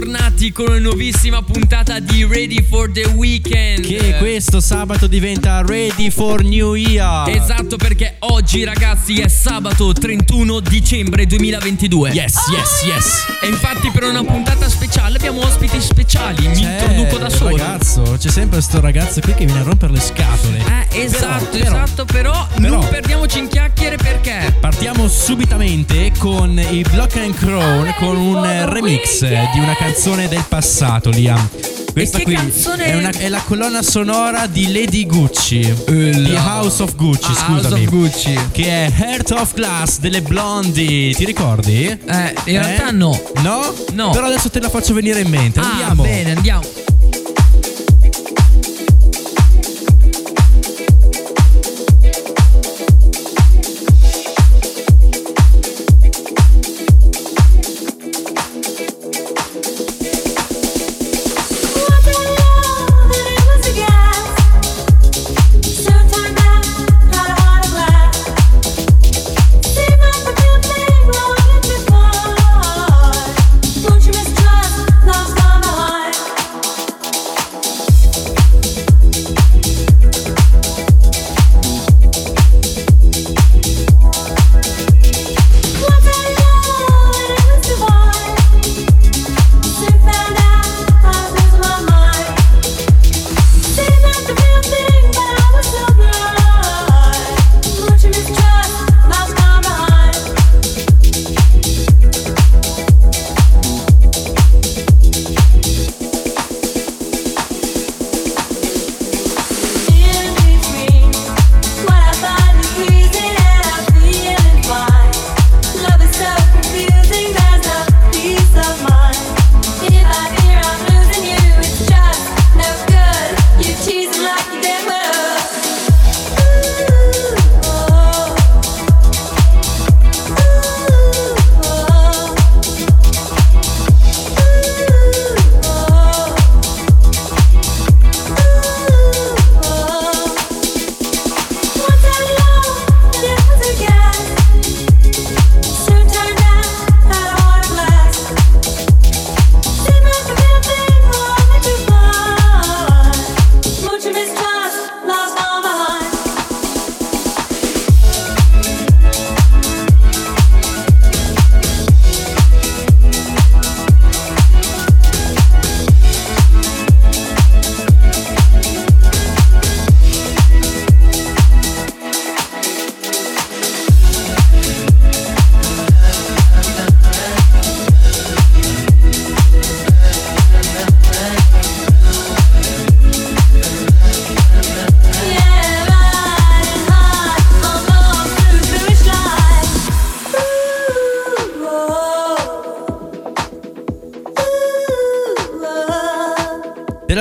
bentornati con una nuovissima puntata di Ready for the Weekend. Che questo sabato diventa Ready for New Year. Esatto, perché oggi, ragazzi, è sabato 31 dicembre 2022. Yes, yes, yes. E infatti, per una puntata speciale abbiamo ospiti speciali. Mi introduco da solo. Ragazzo, c'è sempre questo ragazzo qui che viene a rompere le scatole. Eh, esatto, Però, esatto, però, però- non perdiamoci in chiacchiere perché. Partiamo subitamente con i Block and Crown con un remix di una canzone del passato, Liam. Questa che qui canzone è, una- è la colonna sonora di Lady Gucci, di House of Gucci, Ah, scusami. House of Gucci. Che è Heart of Glass delle Blondie, ti ricordi? Eh, in realtà no. No? No. Però adesso te la faccio venire in mente. Ah, Andiamo. bene, andiamo.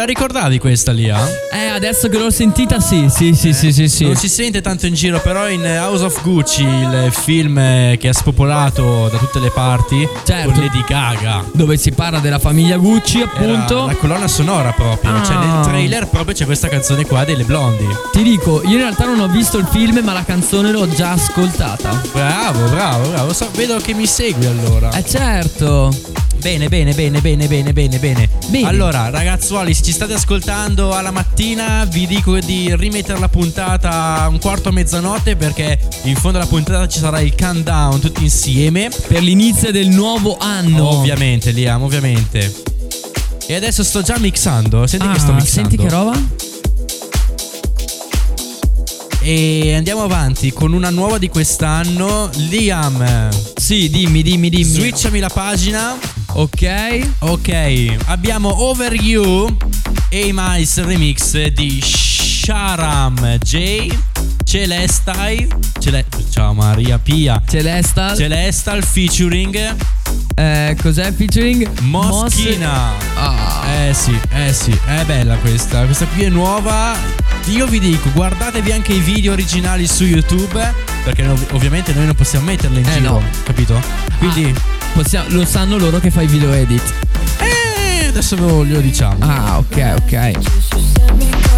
Ricordavi questa, Lia? Eh, adesso che l'ho sentita, sì, sì, sì, sì, sì, sì. Non si sente tanto in giro, però in House of Gucci, il film eh, che è spopolato da tutte le parti, Certo. con Lady Gaga. Dove si parla della famiglia Gucci, Era appunto. la colonna sonora proprio. Ah. Cioè, nel trailer proprio c'è questa canzone qua delle Blondie. Ti dico, io in realtà non ho visto il film, ma la canzone l'ho già ascoltata. Bravo, bravo, bravo. So- vedo che mi segui allora. Eh, certo. Bene, bene, bene, bene, bene, bene, bene. Allora, ragazzuoli, se ci state ascoltando alla mattina, vi dico di rimettere la puntata a un quarto a mezzanotte perché in fondo alla puntata ci sarà il countdown tutti insieme. Per l'inizio del nuovo anno. Ovviamente, Liam, ovviamente. E adesso sto già mixando. Senti Ah, che sto mixando. senti che roba? E andiamo avanti con una nuova di quest'anno. Liam, Sì, dimmi, dimmi, dimmi. switchami la pagina. Ok. Ok, abbiamo Over You e Miles remix di Sharam J, Celestai, Cele- ciao Maria Pia, Celesta. Celestal featuring eh, cos'è featuring? Moschina. Mos- Ah. Eh sì, eh sì, è bella questa, questa qui è nuova. Io vi dico, guardatevi anche i video originali su YouTube, perché ov- ovviamente noi non possiamo metterli in Eh, giro, no. capito? Quindi, Possiamo- lo sanno loro che fai video edit. eh, adesso ve lo glielo diciamo. Ah, ok, ok.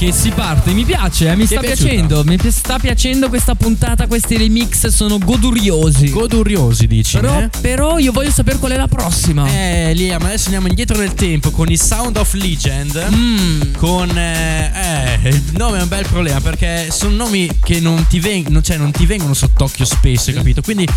Che si parte, piace, eh, mi Ti sta piacendo, mi sta piacendo questa puntata, questi remix sono goduriosi. Goduriosi, dici? però, eh? però io voglio sapere qual è la prossima. Eh, Liam, adesso andiamo indietro nel tempo con i Sound of Legend. Mm. Con eh, eh, il nome è un bel problema perché sono nomi che non ti, veng- cioè, non ti vengono sott'occhio spesso, capito? Quindi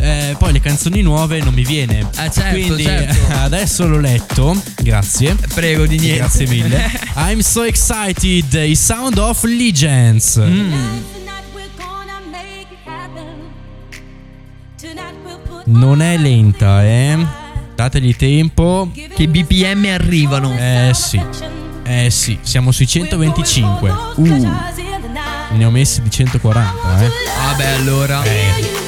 eh, poi le canzoni nuove non mi viene. Eh, certo, Quindi certo. adesso l'ho letto. Grazie. Prego di niente. Grazie mille. I'm so excited. I Sound of Legends. Mm. Non è lenta, eh. Dategli tempo. Che BPM arrivano. Eh sì. Eh sì, siamo sui 125. Uh, ne ho messi di 140, eh. Vabbè, allora. I'm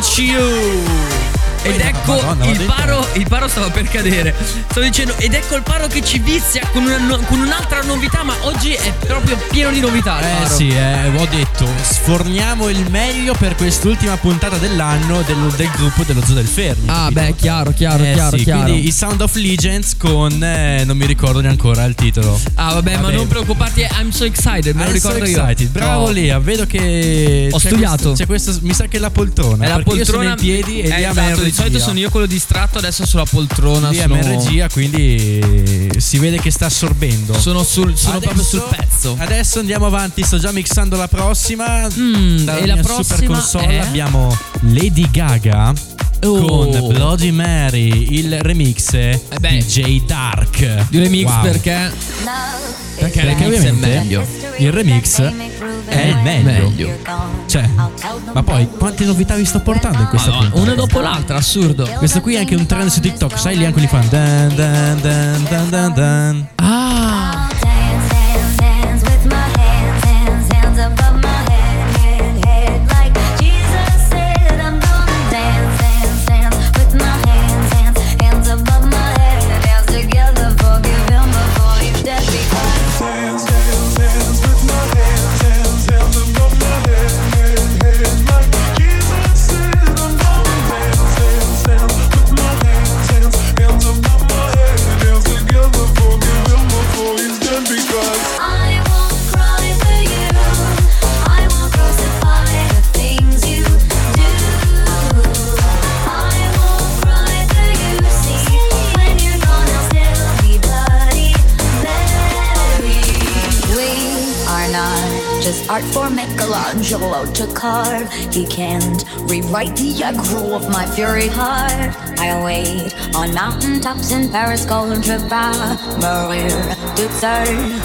you. I want you. Ed ecco Madonna, il paro, il paro stava per cadere. Stavo dicendo, ed ecco il paro che ci vizia con, una con un'altra novità, ma oggi è proprio pieno di novità. Eh sì, eh, ho detto, sforniamo il meglio per quest'ultima puntata dell'anno del, del gruppo dello Zoo del Fermi. Ah, capito? beh, chiaro, chiaro, Eh chiaro, sì, chiaro. Quindi i Sound of Legends con eh, non mi ricordo neanche ancora il titolo. Ah, vabbè, ma Vabbè. non preoccupati, I'm so excited, me lo I'm so ricordo io. excited. Bravo Oh. Lia, vedo che Ho studiato. questo- c'è questo, mi sa che è la poltrona. È la poltrona Io sono in piedi e esatto, di solito sono io quello distratto, adesso sulla poltrona. È sono, in regia, quindi si vede che sta assorbendo. sono, sul, sono Adesso- proprio sul pezzo. Adesso andiamo avanti, sto già mixando la prossima. Mm, Dalla e la prossima super console è? abbiamo Lady Gaga Oh. con Bloody Mary, il remix beh. di J Dark. Di remix Wow. perché Perché, il remix è ovviamente meglio. il remix è il meglio. Cioè, ma poi quante novità vi sto portando in questa Madonna, puntata? una dopo l'altra, assurdo. Questo qui è anche un trend su TikTok, sai lì anche quelli fanno dan dan dan dan dan dan. Michelangelo to carve. He can't rewrite the aggro of my fury heart. I wait on mountaintops in Paris, golden trip Maria to turn.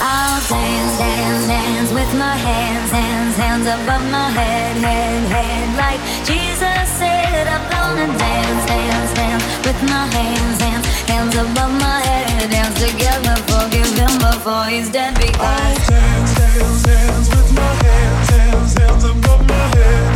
I'll dance, dance, dance with my hands, hands, hands above my head, head, head. Like Jesus said, I'm gonna dance, dance, dance with my hands, hands, hands above my head. Dance together, forgive him before he's dead because. Dance, dance, dance with my hands, hands, above my head,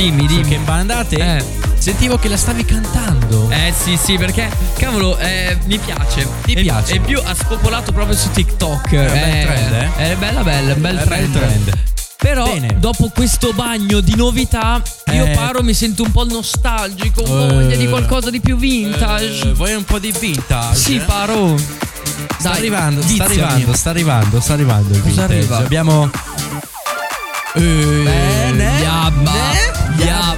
Dimmi, dimmi. che bandate, Eh. sentivo che la stavi cantando. Eh sì sì perché cavolo eh, mi piace Ti E- piace? E più ha spopolato proprio su TikTok un bel trend, eh? È bella bella, un bel È trend. trend. Però Bene. dopo questo bagno di novità Io Eh. paro mi sento un po' nostalgico Ho Eh. voglia di qualcosa di più vintage Eh, vuoi un po' di vintage? Sì paro Sta Dai, arrivando, sta arrivando, sta arrivando, sta arrivando il Cosa vintage. arriva? Abbiamo Eh, Bene. Yabba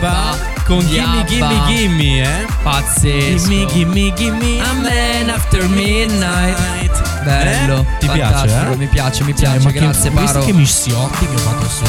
Ne? Yabba con Gimme. Gimme Gimme, eh? Pazzesco Gimme Gimme Gimme A man after midnight Bello Eh? Ti piace, eh? Mi piace, mi Cioè, piace, ma che- grazie visto Paro che missiotti che ho fatto su.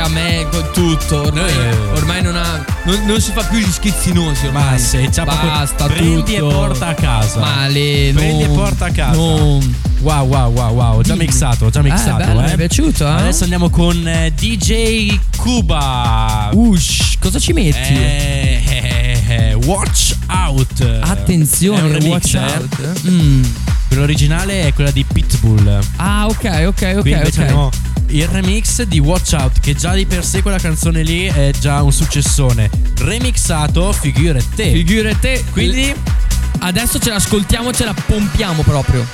A me con tutto Ormai, Eh. ormai non, ha, non, non si fa più gli schizzinosi ormai. Ma se c'ha proprio- Basta prendi tutto e porta a casa. Male Prendi non- e porta a casa. non- Wow, wow, wow, wow. Ho già mixato, già mixato. Eh, bello, eh. mi è piaciuto, eh? Adesso andiamo con eh, DJ Cuba. Ush, cosa ci metti? Eh, eh, eh, watch out. Attenzione, remix, watch eh. out. Mm. Originale è quella di Pitbull. Ah, ok, ok, ok. Qui invece il remix di Watch Out, che già di per sé quella canzone lì è già un successone. Remixato, figure te. Figure te. Quindi Adesso ce l'ascoltiamo, ce la pompiamo proprio.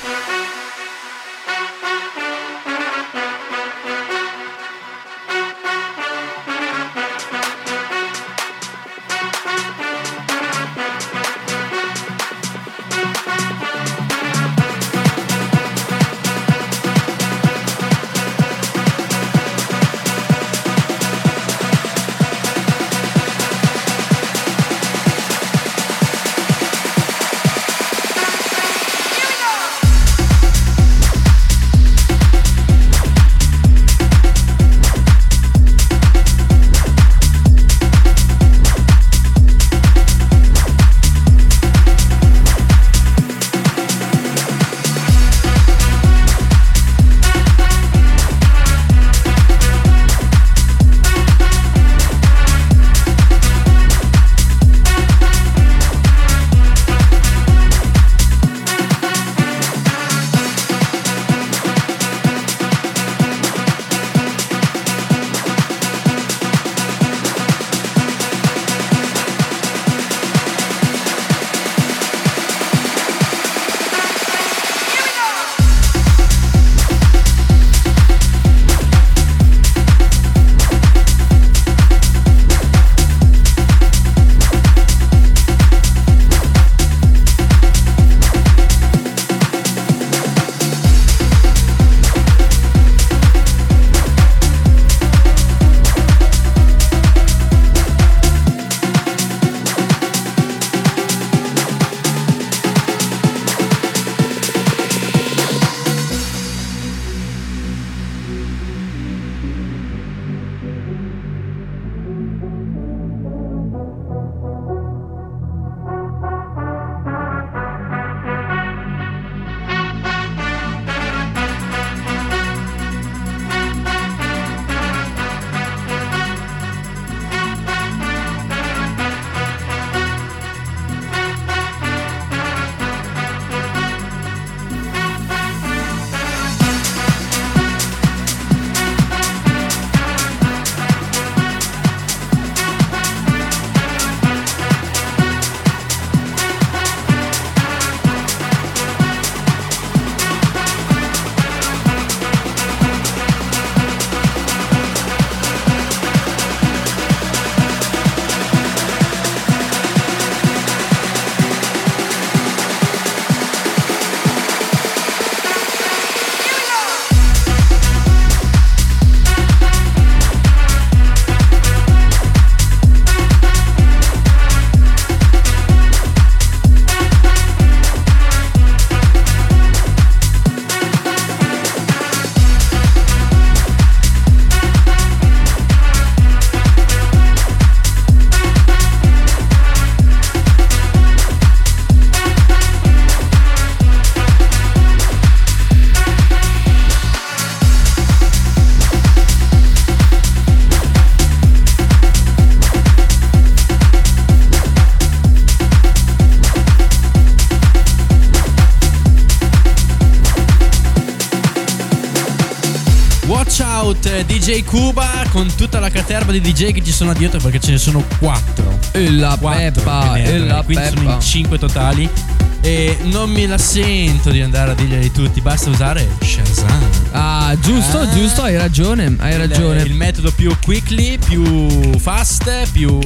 DJ Cuba con tutta la caterva di DJ che ci sono dietro perché ce ne sono quattro. E la Quattro peppa, che ne e erano, la quindi sono peppa. in cinque totali. E non me la sento di andare a dirglieli tutti, basta usare Shazam. Ah, giusto, Ah. giusto, hai ragione, hai ragione. Il, il metodo più quickly, più fast, più.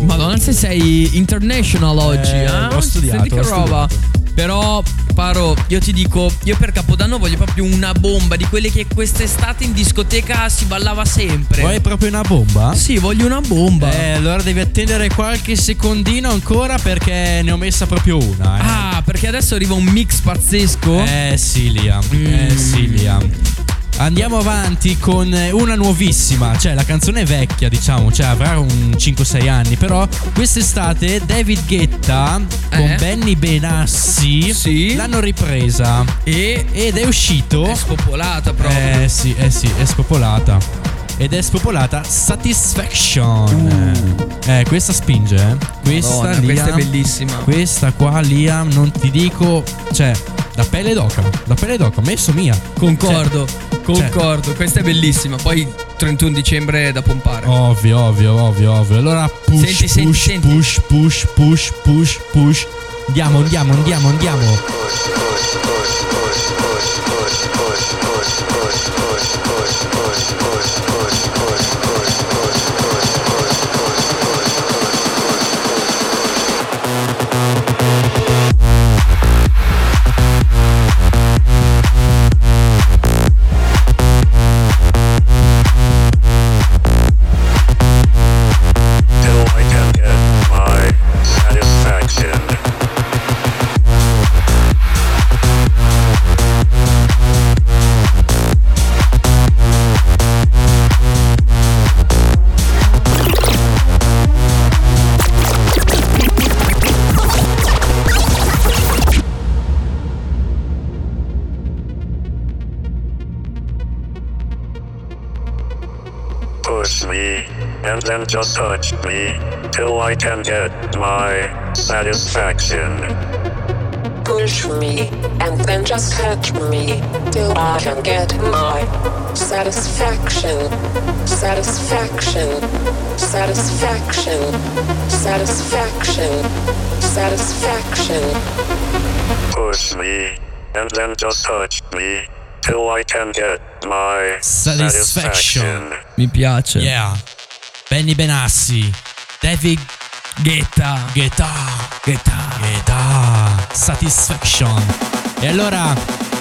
Madonna, se sei international oggi, Eh, eh? ho studiato, Senti che ho roba. studiato. Però, Paro, io ti dico, io per Capodanno voglio proprio una bomba di quelle che quest'estate in discoteca si ballava sempre. Vuoi proprio una bomba? Sì, voglio una bomba. Eh, allora devi attendere qualche secondino ancora perché ne ho messa proprio una. Eh. Ah, perché adesso arriva un mix pazzesco. Eh sì, Liam. Eh Mm. sì, Liam. Andiamo avanti con una nuovissima, cioè la canzone è vecchia, diciamo, cioè avrà un 5-6 anni, però quest'estate David Guetta con Eh? Benny Benassi Sì. l'hanno ripresa E ed è uscito è spopolata proprio. Eh sì, eh sì, è spopolata. Ed è spopolata Satisfaction. Eh, questa spinge, eh. Questa, Uh. Madonna, Liam, questa è bellissima. Questa qua, Liam, non ti dico. Cioè, da pelle d'oca. Da pelle d'oca, messo mia. Concordo, Cioè, concordo. Questa è bellissima. Poi 31 dicembre è da pompare. Ovvio, ovvio, ovvio, ovvio. Allora push, Senti, senti, push, senti. push, push, push, push, push. Andiamo, andiamo, andiamo, andiamo. till and then just touch me, till I can get my satisfaction. push me, and then just touch me till I can get my satisfaction, satisfaction, satisfaction, satisfaction, satisfaction. Push me, and then just touch me, till I can get my Satisfaction. satisfaction. Mi piace. Yeah. Benny Benassi. David Ghetta. Guetta. Guetta. Guetta. Satisfaction. E allora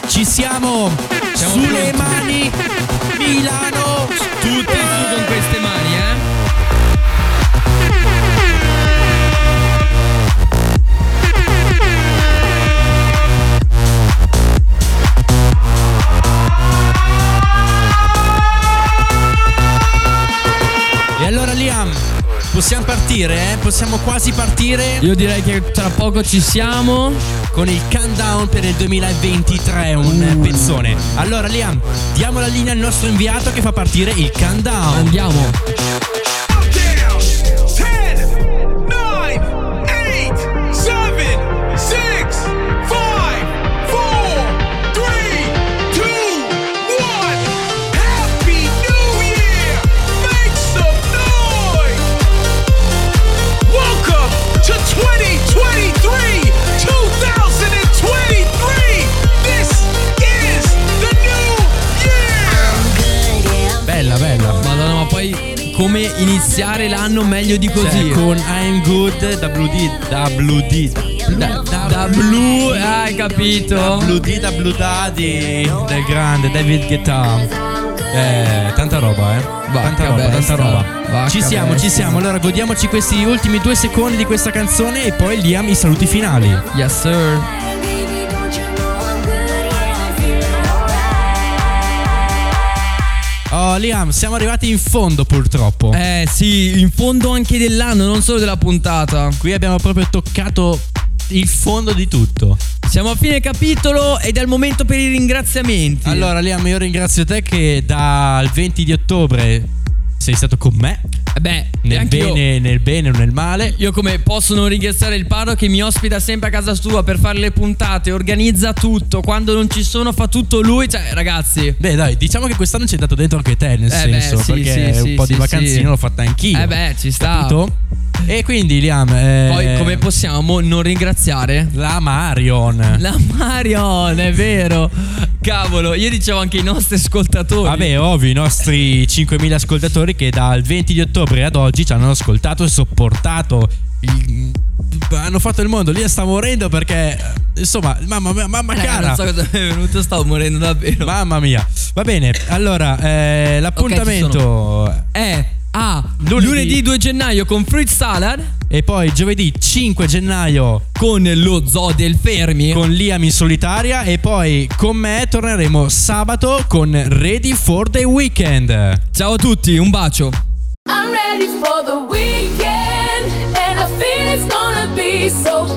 ci siamo, Siamo sulle pronti. mani. Milano. Tutte su con queste mani, possiamo partire, eh? Possiamo quasi partire Io direi che tra poco ci siamo. con il countdown per il 2023, un Uh. pezzone. Allora Liam, diamo la linea al nostro inviato che fa partire il countdown. Andiamo. Iniziare l'anno meglio di così? Cioè, con I'm Good WD WD da, da blu, hai capito? WD WD Daddy del grande David Guetta. Eh, tanta roba, eh. Vacca tanta roba, bestia, tanta roba. Ci siamo, ci bestia. siamo. Allora godiamoci questi ultimi due secondi di questa canzone e poi Liam i saluti finali. Yes, sir. Oh, Liam, siamo arrivati in fondo purtroppo. Eh sì, in fondo anche dell'anno, non solo della puntata. Qui abbiamo proprio toccato il fondo di tutto. Siamo a fine capitolo ed è il momento per i ringraziamenti. Allora, Liam, io ringrazio te che dal 20 di ottobre sei stato con me Eh Beh, nel bene, nel bene o nel male. Io come posso non ringraziare il Paro che mi ospita sempre a casa sua per fare le puntate, organizza tutto, quando non ci sono fa tutto lui, cioè ragazzi. Beh, dai, diciamo che quest'anno ci è dato dentro anche te, nel Eh beh, senso, sì, perché sì, un sì, po' di sì. l'ho fatta anch'io. Eh beh, ci sta. Capito? E quindi, Liam, eh, Poi come possiamo non ringraziare? la Marion. La Marion, è vero. Cavolo, io dicevo anche i nostri ascoltatori. Vabbè, ovvio, i nostri 5.000 ascoltatori che dal 20 di ottobre ad oggi ci hanno ascoltato e sopportato. il- hanno fatto il mondo. Lì sta morendo perché, insomma, mamma mia, mamma Eh, cara. non so cosa mi è venuto, stavo morendo davvero. Mamma mia. Va bene, allora, eh, l'appuntamento È a Lunedì. lunedì. 2 gennaio con Fruit Salad, e poi giovedì 5 gennaio con lo zoo del Fermi. con Liam in solitaria e poi con me torneremo sabato con Ready for the Weekend. Ciao a tutti, un bacio. I'm ready for the weekend, and I feel it's gonna be so good.